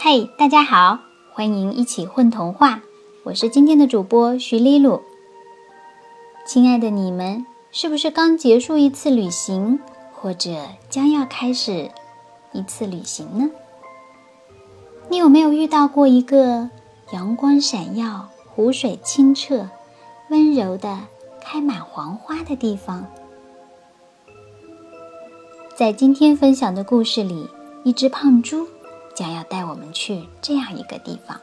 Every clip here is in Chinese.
嘿，大家好，欢迎一起混童话。我是今天的主播徐丽露。亲爱的你们，是不是刚结束一次旅行，或者将要开始一次旅行呢？你有没有遇到过一个阳光闪耀、湖水清澈、温柔的开满黄花的地方？在今天分享的故事里，一只胖猪将要带我们去这样一个地方。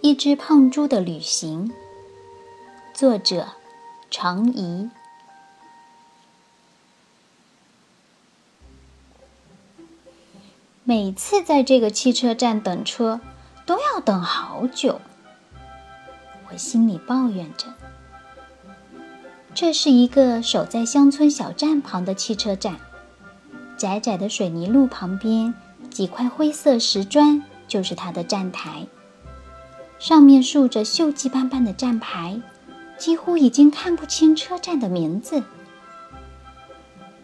一只胖猪的旅行，作者常怡。每次在这个汽车站等车，都要等好久。我心里抱怨着。这是一个守在乡村小站旁的汽车站，窄窄的水泥路旁边几块灰色石砖就是它的站台，上面竖着锈迹斑斑的站牌，几乎已经看不清车站的名字。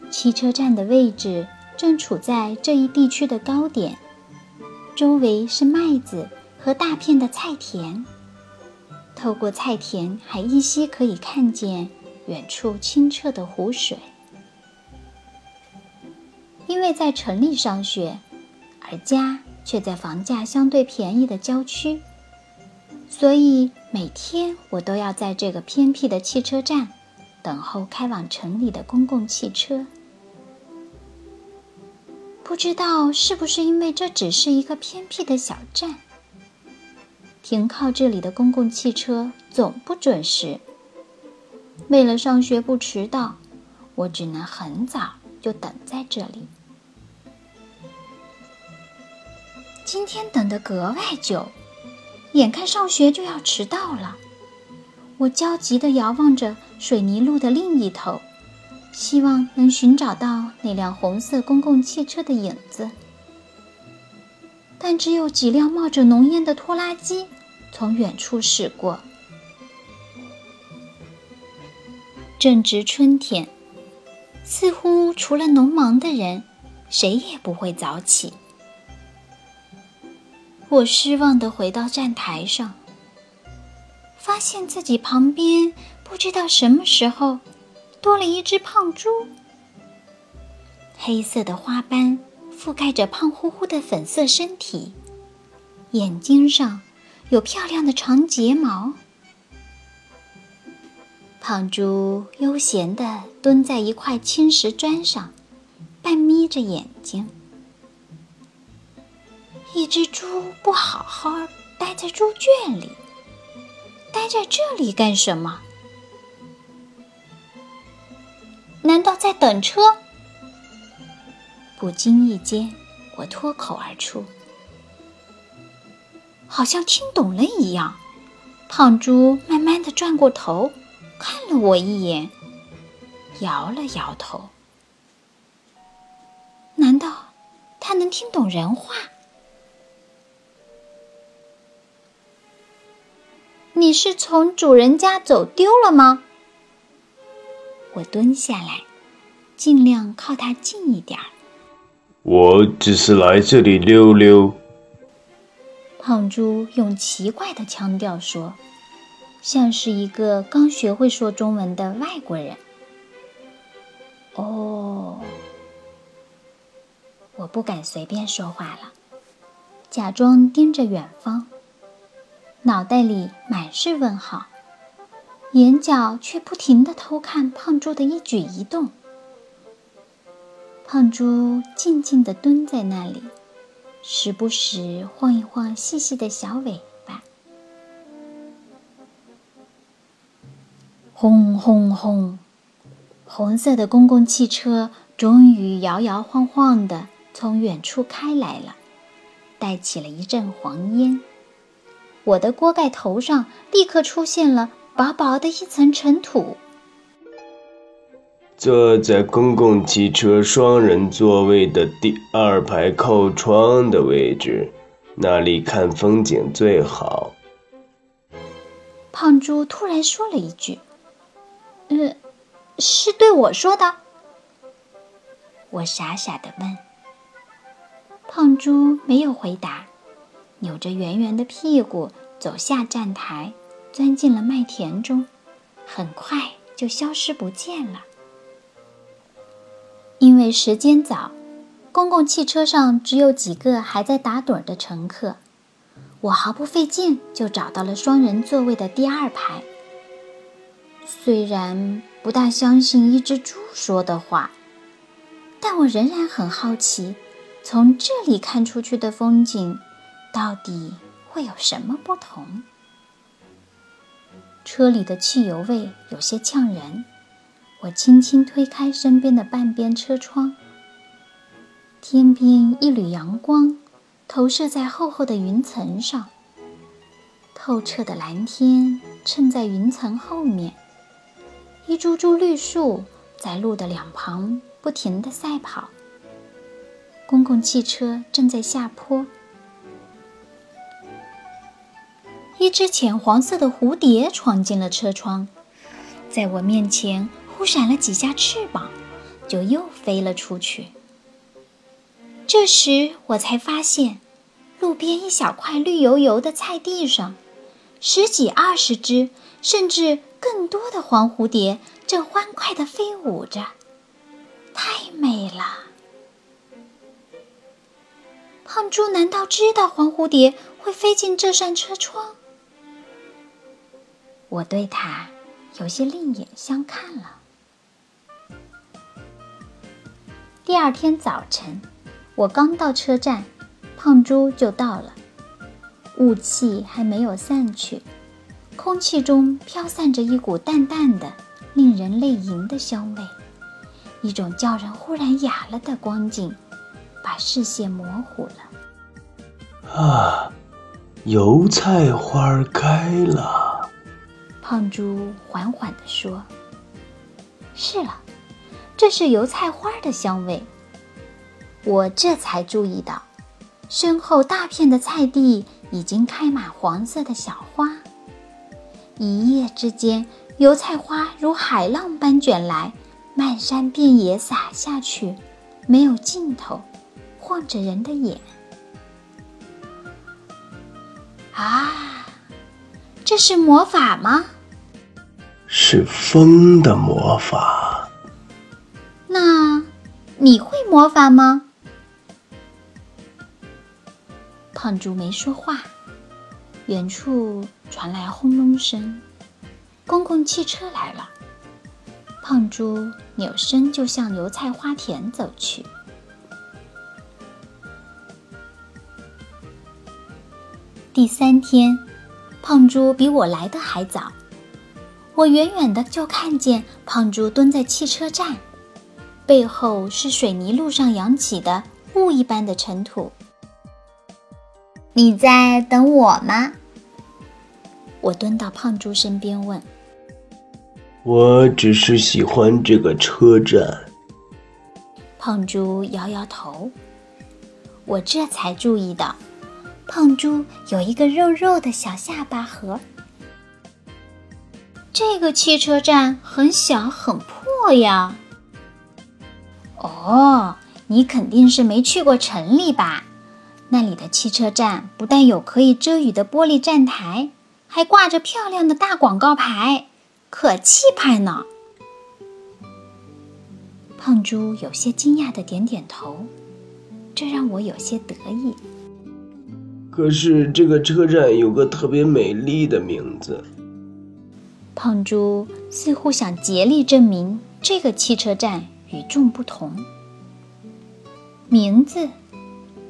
汽车站的位置正处在这一地区的高点，周围是麦子和大片的菜田，透过菜田还依稀可以看见。远处清澈的湖水，因为在城里上学，而家却在房价相对便宜的郊区，所以每天我都要在这个偏僻的汽车站等候开往城里的公共汽车。不知道是不是因为这只是一个偏僻的小站，停靠这里的公共汽车总不准时。为了上学不迟到，我只能很早就等在这里。今天等得格外久，眼看上学就要迟到了，我焦急地遥望着水泥路的另一头，希望能寻找到那辆红色公共汽车的影子。但只有几辆冒着浓烟的拖拉机从远处驶过。正值春天，似乎除了农忙的人，谁也不会早起。我失望地回到站台上，发现自己旁边不知道什么时候多了一只胖猪。黑色的花斑覆盖着胖乎乎的粉色身体，眼睛上有漂亮的长睫毛。胖猪悠闲地蹲在一块青石砖上，半眯着眼睛。一只猪不好好待在猪圈里，待在这里干什么？难道在等车？不经意间，我脱口而出，好像听懂了一样。胖猪慢慢地转过头。看了我一眼，摇了摇头。难道他能听懂人话？你是从主人家走丢了吗？我蹲下来，尽量靠他近一点儿。我只是来这里溜溜。胖猪用奇怪的腔调说。像是一个刚学会说中文的外国人。哦，我不敢随便说话了，假装盯着远方，脑袋里满是问号，眼角却不停的偷看胖猪的一举一动。胖猪静静的蹲在那里，时不时晃一晃细细的小尾。轰轰轰！红色的公共汽车终于摇摇晃晃地从远处开来了，带起了一阵黄烟。我的锅盖头上立刻出现了薄薄的一层尘土。坐在公共汽车双人座位的第二排靠窗的位置，那里看风景最好。胖猪突然说了一句。嗯，是对我说的。我傻傻的问。胖猪没有回答，扭着圆圆的屁股走下站台，钻进了麦田中，很快就消失不见了。因为时间早，公共汽车上只有几个还在打盹的乘客，我毫不费劲就找到了双人座位的第二排。虽然不大相信一只猪说的话，但我仍然很好奇，从这里看出去的风景到底会有什么不同。车里的汽油味有些呛人。我轻轻推开身边的半边车窗，天边一缕阳光投射在厚厚的云层上，透彻的蓝天衬在云层后面，一株株绿树在路的两旁不停地赛跑。公共汽车正在下坡，一只浅黄色的蝴蝶闯进了车窗，在我面前。忽闪了几下翅膀，就又飞了出去。这时我才发现，路边一小块绿油油的菜地上，十几二十只，甚至更多的黄蝴蝶正欢快地飞舞着，太美了。胖猪难道知道黄蝴蝶会飞进这扇车窗？我对他有些另眼相看了。第二天早晨，我刚到车站，胖猪就到了。雾气还没有散去，空气中飘散着一股淡淡的、令人泪盈的香味。一种叫人忽然哑了的光景，把视线模糊了。啊，油菜花开了。胖猪缓缓地说：“是了。”这是油菜花的香味。我这才注意到，身后大片的菜地已经开满黄色的小花。一夜之间，油菜花如海浪般卷来，漫山遍野洒下去，没有尽头，晃着人的眼。啊，这是魔法吗？是风的魔法。那你会魔法吗？胖猪没说话。远处传来轰隆声，公共汽车来了。胖猪扭身就向油菜花田走去。第三天，胖猪比我来的还早。我远远的就看见胖猪蹲在汽车站。背后是水泥路上扬起的雾一般的尘土。你在等我吗？我蹲到胖猪身边问。我只是喜欢这个车站。胖猪摇摇头。我这才注意到，胖猪有一个肉肉的小下巴盒。这个汽车站很小很破呀。哦，你肯定是没去过城里吧？那里的汽车站不但有可以遮雨的玻璃站台，还挂着漂亮的大广告牌，可气派呢。胖猪有些惊讶的点点头，这让我有些得意。可是这个车站有个特别美丽的名字。胖猪似乎想竭力证明这个汽车站。与众不同，名字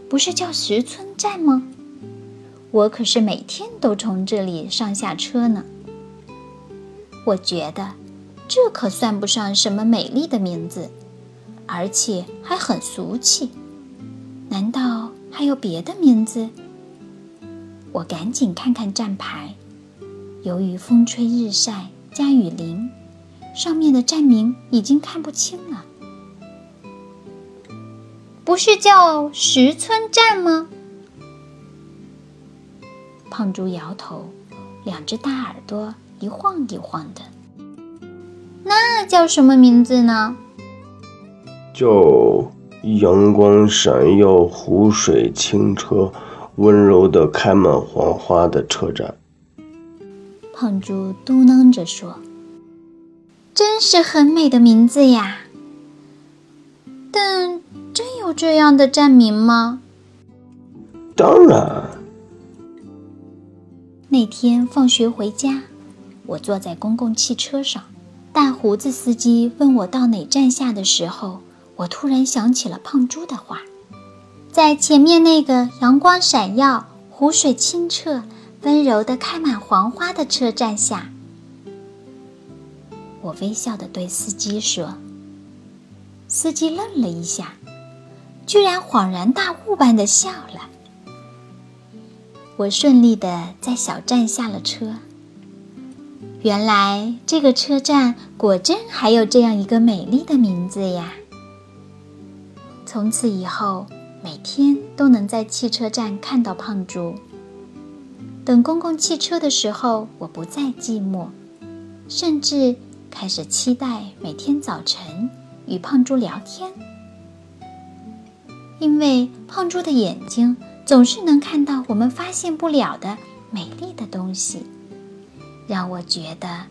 不是叫石村站吗？我可是每天都从这里上下车呢。我觉得这可算不上什么美丽的名字，而且还很俗气。难道还有别的名字？我赶紧看看站牌，由于风吹日晒加雨淋。上面的站名已经看不清了，不是叫石村站吗？胖猪摇头，两只大耳朵一晃一晃的。那叫什么名字呢？叫阳光闪耀、湖水清澈、温柔的开满黄花的车站。胖猪嘟囔着说：“真是很美的名字呀！但真有这样的站名吗？”当然。那天放学回家，我坐在公共汽车上，大胡子司机问我到哪站下的时候，我突然想起了胖猪的话，在前面那个阳光闪耀、湖水清澈。温柔的开满黄花的车站下，我微笑的对司机说：“司机愣了一下，居然恍然大悟般的笑了。”我顺利的在小站下了车。原来这个车站果真还有这样一个美丽的名字呀！从此以后，每天都能在汽车站看到胖猪。等公共汽车的时候，我不再寂寞，甚至开始期待每天早晨与胖猪聊天，因为胖猪的眼睛总是能看到我们发现不了的美丽的东西，让我觉得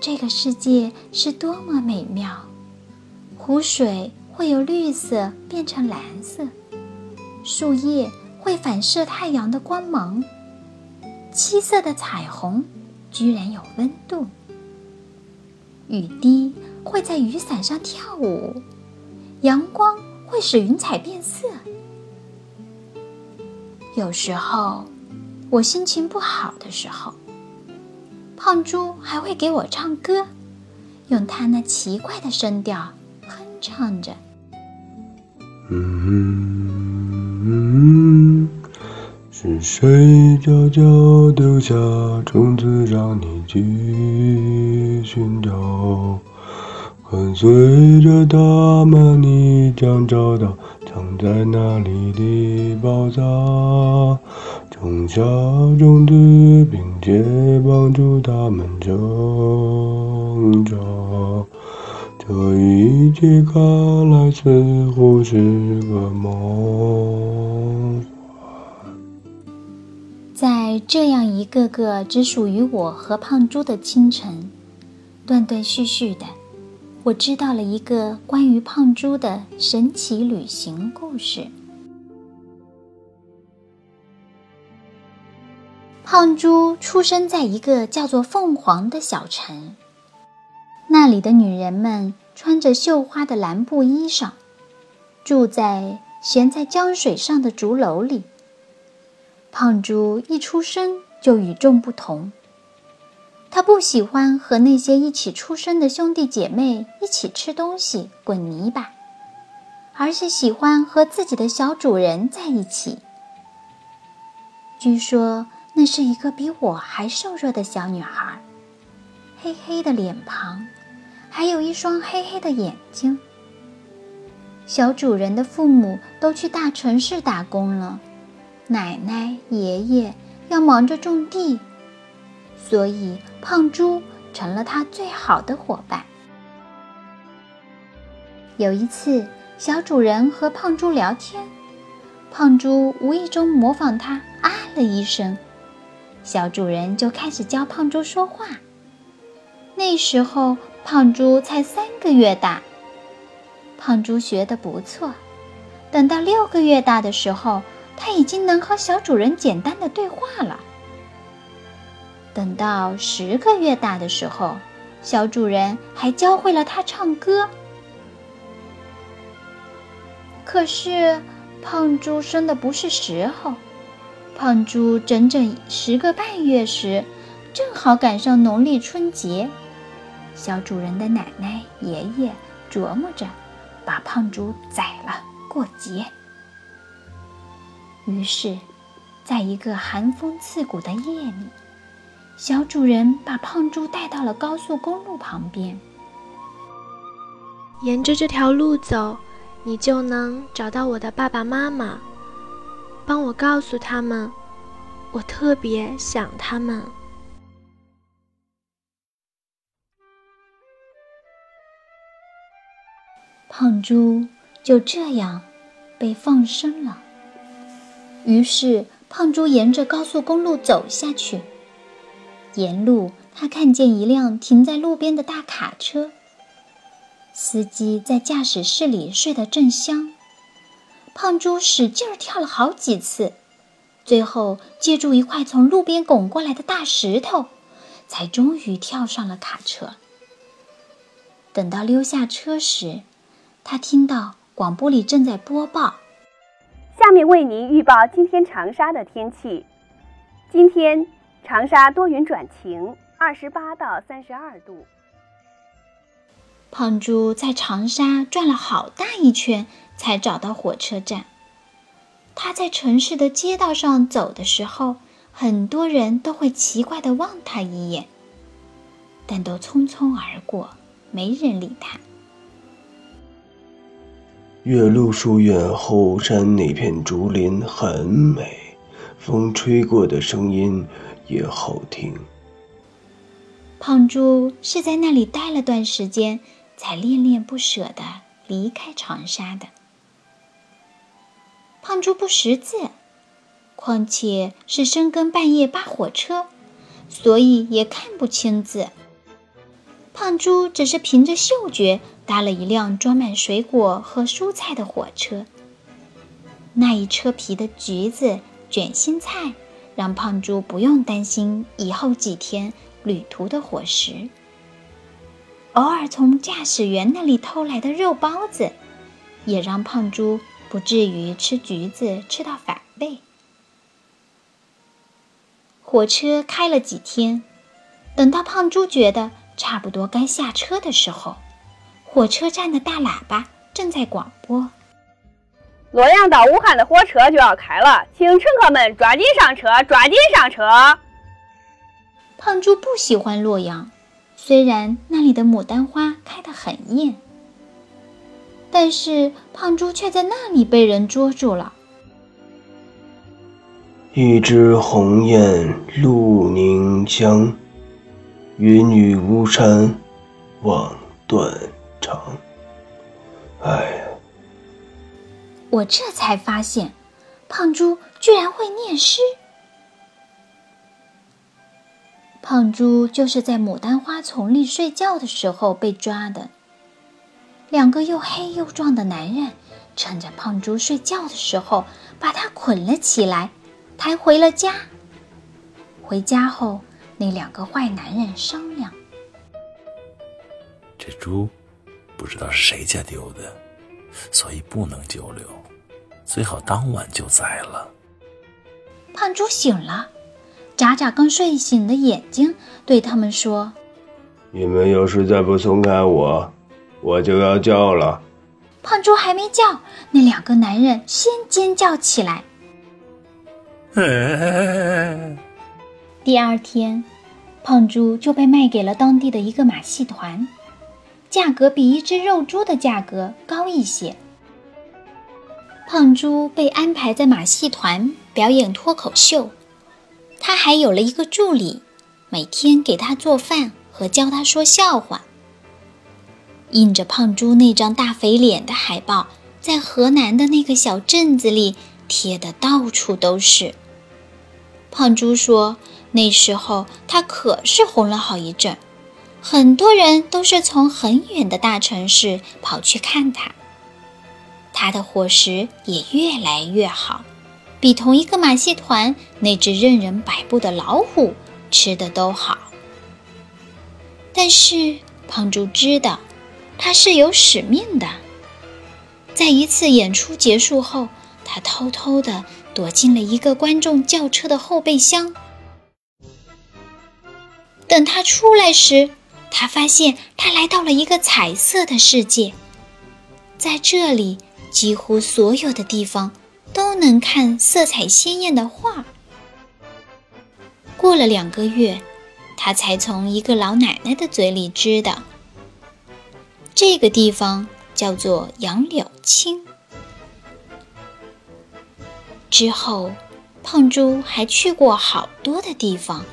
这个世界是多么美妙。湖水会由绿色变成蓝色，树叶会反射太阳的光芒。七色的彩虹居然有温度，雨滴会在雨伞上跳舞，阳光会使云彩变色。有时候我心情不好的时候，胖猪还会给我唱歌，用他那奇怪的声调哼唱着。嗯。嗯是谁悄悄丢下种子，让你去寻找？跟随着他们，你将找到藏在哪里的宝藏。从小种子，并且帮助他们成长。这一切看来似乎是个梦。在这样一个个只属于我和胖猪的清晨，断断续续的，我知道了一个关于胖猪的神奇旅行故事。胖猪出生在一个叫做凤凰的小城，那里的女人们穿着绣花的蓝布衣裳，住在悬在江水上的竹楼里。胖猪一出生就与众不同。他不喜欢和那些一起出生的兄弟姐妹一起吃东西、滚泥巴，而是喜欢和自己的小主人在一起。据说那是一个比我还瘦弱的小女孩，黑黑的脸庞，还有一双黑黑的眼睛。小主人的父母都去大城市打工了。奶奶、爷爷要忙着种地，所以胖猪成了他最好的伙伴。有一次，小主人和胖猪聊天，胖猪无意中模仿他啊了一声，小主人就开始教胖猪说话。那时候，胖猪才三个月大，胖猪学得不错。等到六个月大的时候，他已经能和小主人简单的对话了。等到十个月大的时候，小主人还教会了它唱歌。可是，胖猪生的不是时候。胖猪整整十个半月时，正好赶上农历春节。小主人的奶奶、爷爷琢磨着，把胖猪宰了过节。于是，在一个寒风刺骨的夜里，小主人把胖猪带到了高速公路旁边。沿着这条路走，你就能找到我的爸爸妈妈。帮我告诉他们，我特别想他们。胖猪就这样被放生了。于是，胖猪沿着高速公路走下去。沿路，他看见一辆停在路边的大卡车，司机在驾驶室里睡得正香。胖猪使劲儿跳了好几次，最后借助一块从路边拱过来的大石头，才终于跳上了卡车。等到溜下车时，他听到广播里正在播报：“下面为您预报今天长沙的天气。今天长沙多云转晴，二十八到三十二度。”胖猪在长沙转了好大一圈，才找到火车站。他在城市的街道上走的时候，很多人都会奇怪地望他一眼，但都匆匆而过。没人理他。岳麓书院后山那片竹林很美，风吹过的声音也好听。胖猪是在那里待了段时间，才恋恋不舍的离开长沙的。胖猪不识字，况且是深更半夜扒火车，所以也看不清字。胖猪只是凭着嗅觉搭了一辆装满水果和蔬菜的火车。那一车皮的橘子、卷心菜，让胖猪不用担心以后几天旅途的伙食。偶尔从驾驶员那里偷来的肉包子，也让胖猪不至于吃橘子吃到反胃。火车开了几天，等到胖猪觉得。差不多该下车的时候，火车站的大喇叭正在广播：“洛阳到武汉的火车就要开了，请乘客们抓紧上车，抓紧上车。”胖猪不喜欢洛阳，虽然那里的牡丹花开得很艳，但是胖猪却在那里被人捉住了。一枝红艳露凝香。云雨巫山望断肠。哎呀！我这才发现，胖猪居然会念诗。胖猪就是在牡丹花丛里睡觉的时候被抓的。两个又黑又壮的男人，趁着胖猪睡觉的时候，把他捆了起来，抬回了家。回家后。那两个坏男人商量：“这猪不知道是谁家丢的，所以不能久留，最好当晚就宰了。”胖猪醒了，眨眨刚睡醒的眼睛，对他们说：“你们要是再不松开我，我就要叫了。”胖猪还没叫，那两个男人先尖叫起来。第二天，胖猪就被卖给了当地的一个马戏团，价格比一只肉猪的价格高一些。胖猪被安排在马戏团表演脱口秀，他还有了一个助理，每天给他做饭和教他说笑话。印着胖猪那张大肥脸的海报，在河南的那个小镇子里贴的到处都是。胖猪说。那时候他可是红了好一阵，很多人都是从很远的大城市跑去看他。他的伙食也越来越好，比同一个马戏团那只任人摆布的老虎吃的都好。但是胖猪知道，他是有使命的。在一次演出结束后，他偷偷的躲进了一个观众轿车的后备箱。等他出来时，他发现他来到了一个彩色的世界，在这里，几乎所有的地方都能看色彩鲜艳的画。过了两个月，他才从一个老奶奶的嘴里知道，这个地方叫做杨柳青。之后，胖猪还去过好多的地方。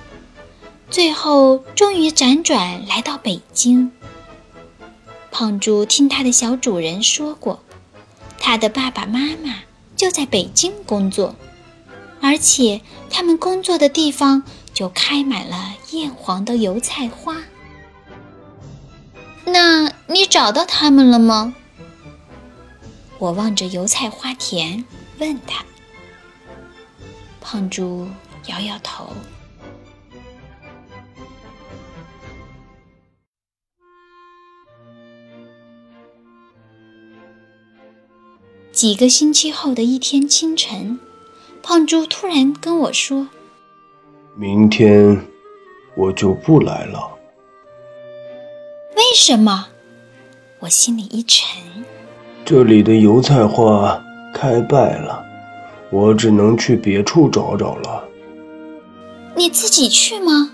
最后，终于辗转来到北京。胖猪听他的小主人说过，他的爸爸妈妈就在北京工作，而且他们工作的地方就开满了艳黄的油菜花。那你找到他们了吗？我望着油菜花田，问他。胖猪摇摇头。几个星期后的一天清晨，胖猪突然跟我说：“明天我就不来了。”为什么？我心里一沉。这里的油菜花开败了，我只能去别处找找了。你自己去吗？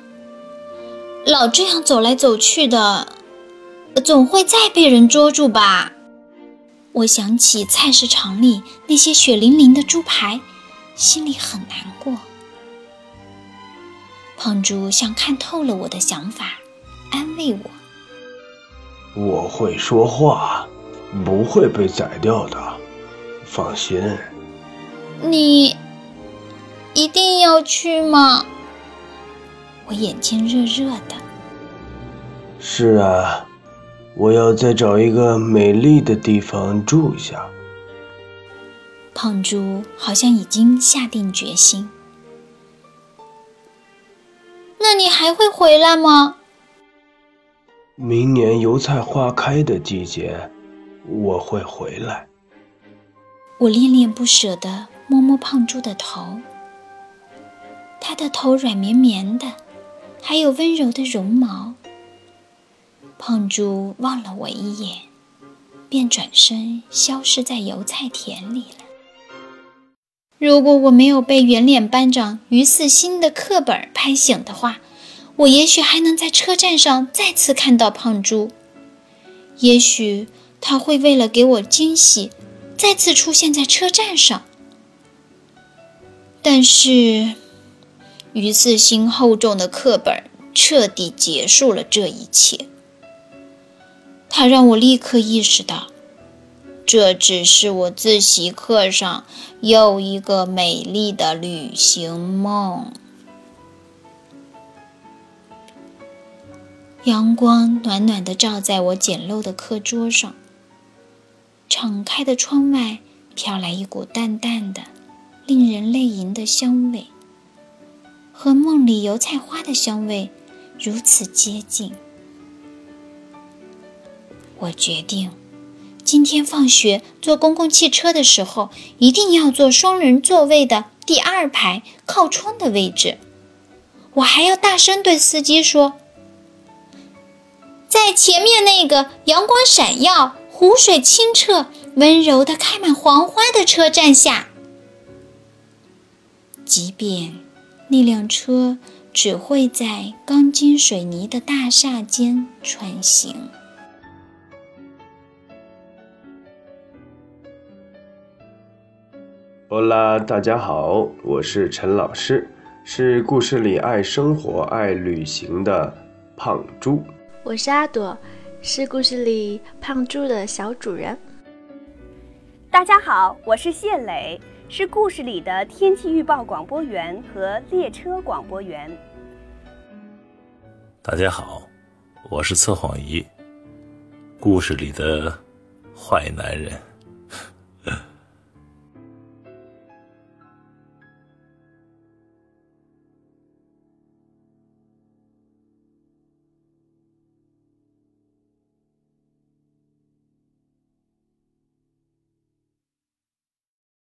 老这样走来走去的，总会再被人捉住吧？我想起菜市场里那些血淋淋的猪排，心里很难过。胖猪像看透了我的想法，安慰我：“我会说话，不会被宰掉的，放心。”你一定要去吗？我眼睛热热的。是啊。我要再找一个美丽的地方住下。胖猪好像已经下定决心。那你还会回来吗？明年油菜花开的季节，我会回来。我恋恋不舍地摸摸胖猪的头，它的头软绵绵的，还有温柔的绒毛。胖猪望了我一眼，便转身消失在油菜田里了。如果我没有被圆脸班长于四新的课本拍醒的话，我也许还能在车站上再次看到胖猪。也许他会为了给我惊喜，再次出现在车站上。但是，于四新厚重的课本彻底结束了这一切。它让我立刻意识到，这只是我自习课上又一个美丽的旅行梦。阳光暖暖的照在我简陋的课桌上，敞开的窗外飘来一股淡淡的、令人泪盈的香味，和梦里油菜花的香味如此接近。我决定，今天放学坐公共汽车的时候，一定要坐双人座位的第二排靠窗的位置。我还要大声对司机说：“在前面那个阳光闪耀、湖水清澈、温柔的开满黄花的车站下。”即便那辆车只会在钢筋水泥的大厦间穿行。哈啦，大家好，我是陈老师，是故事里爱生活、爱旅行的胖猪。我是阿朵，是故事里胖猪的小主人。大家好，我是谢磊，是故事里的天气预报广播员和列车广播员。大家好，我是测谎仪，故事里的坏男人。